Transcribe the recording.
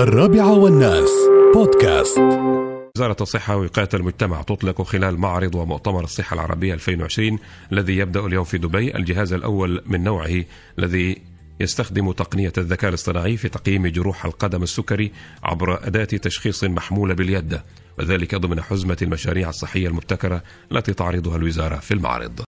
الرابعة والناس. بودكاست. وزارة الصحة ووقاية المجتمع تطلق خلال معرض ومؤتمر الصحة العربية 2020 الذي يبدأ اليوم في دبي الجهاز الأول من نوعه الذي يستخدم تقنية الذكاء الاصطناعي في تقييم جروح القدم السكري عبر أداة تشخيص محمولة باليد وذلك ضمن حزمة المشاريع الصحية المبتكرة التي تعرضها الوزارة في المعرض.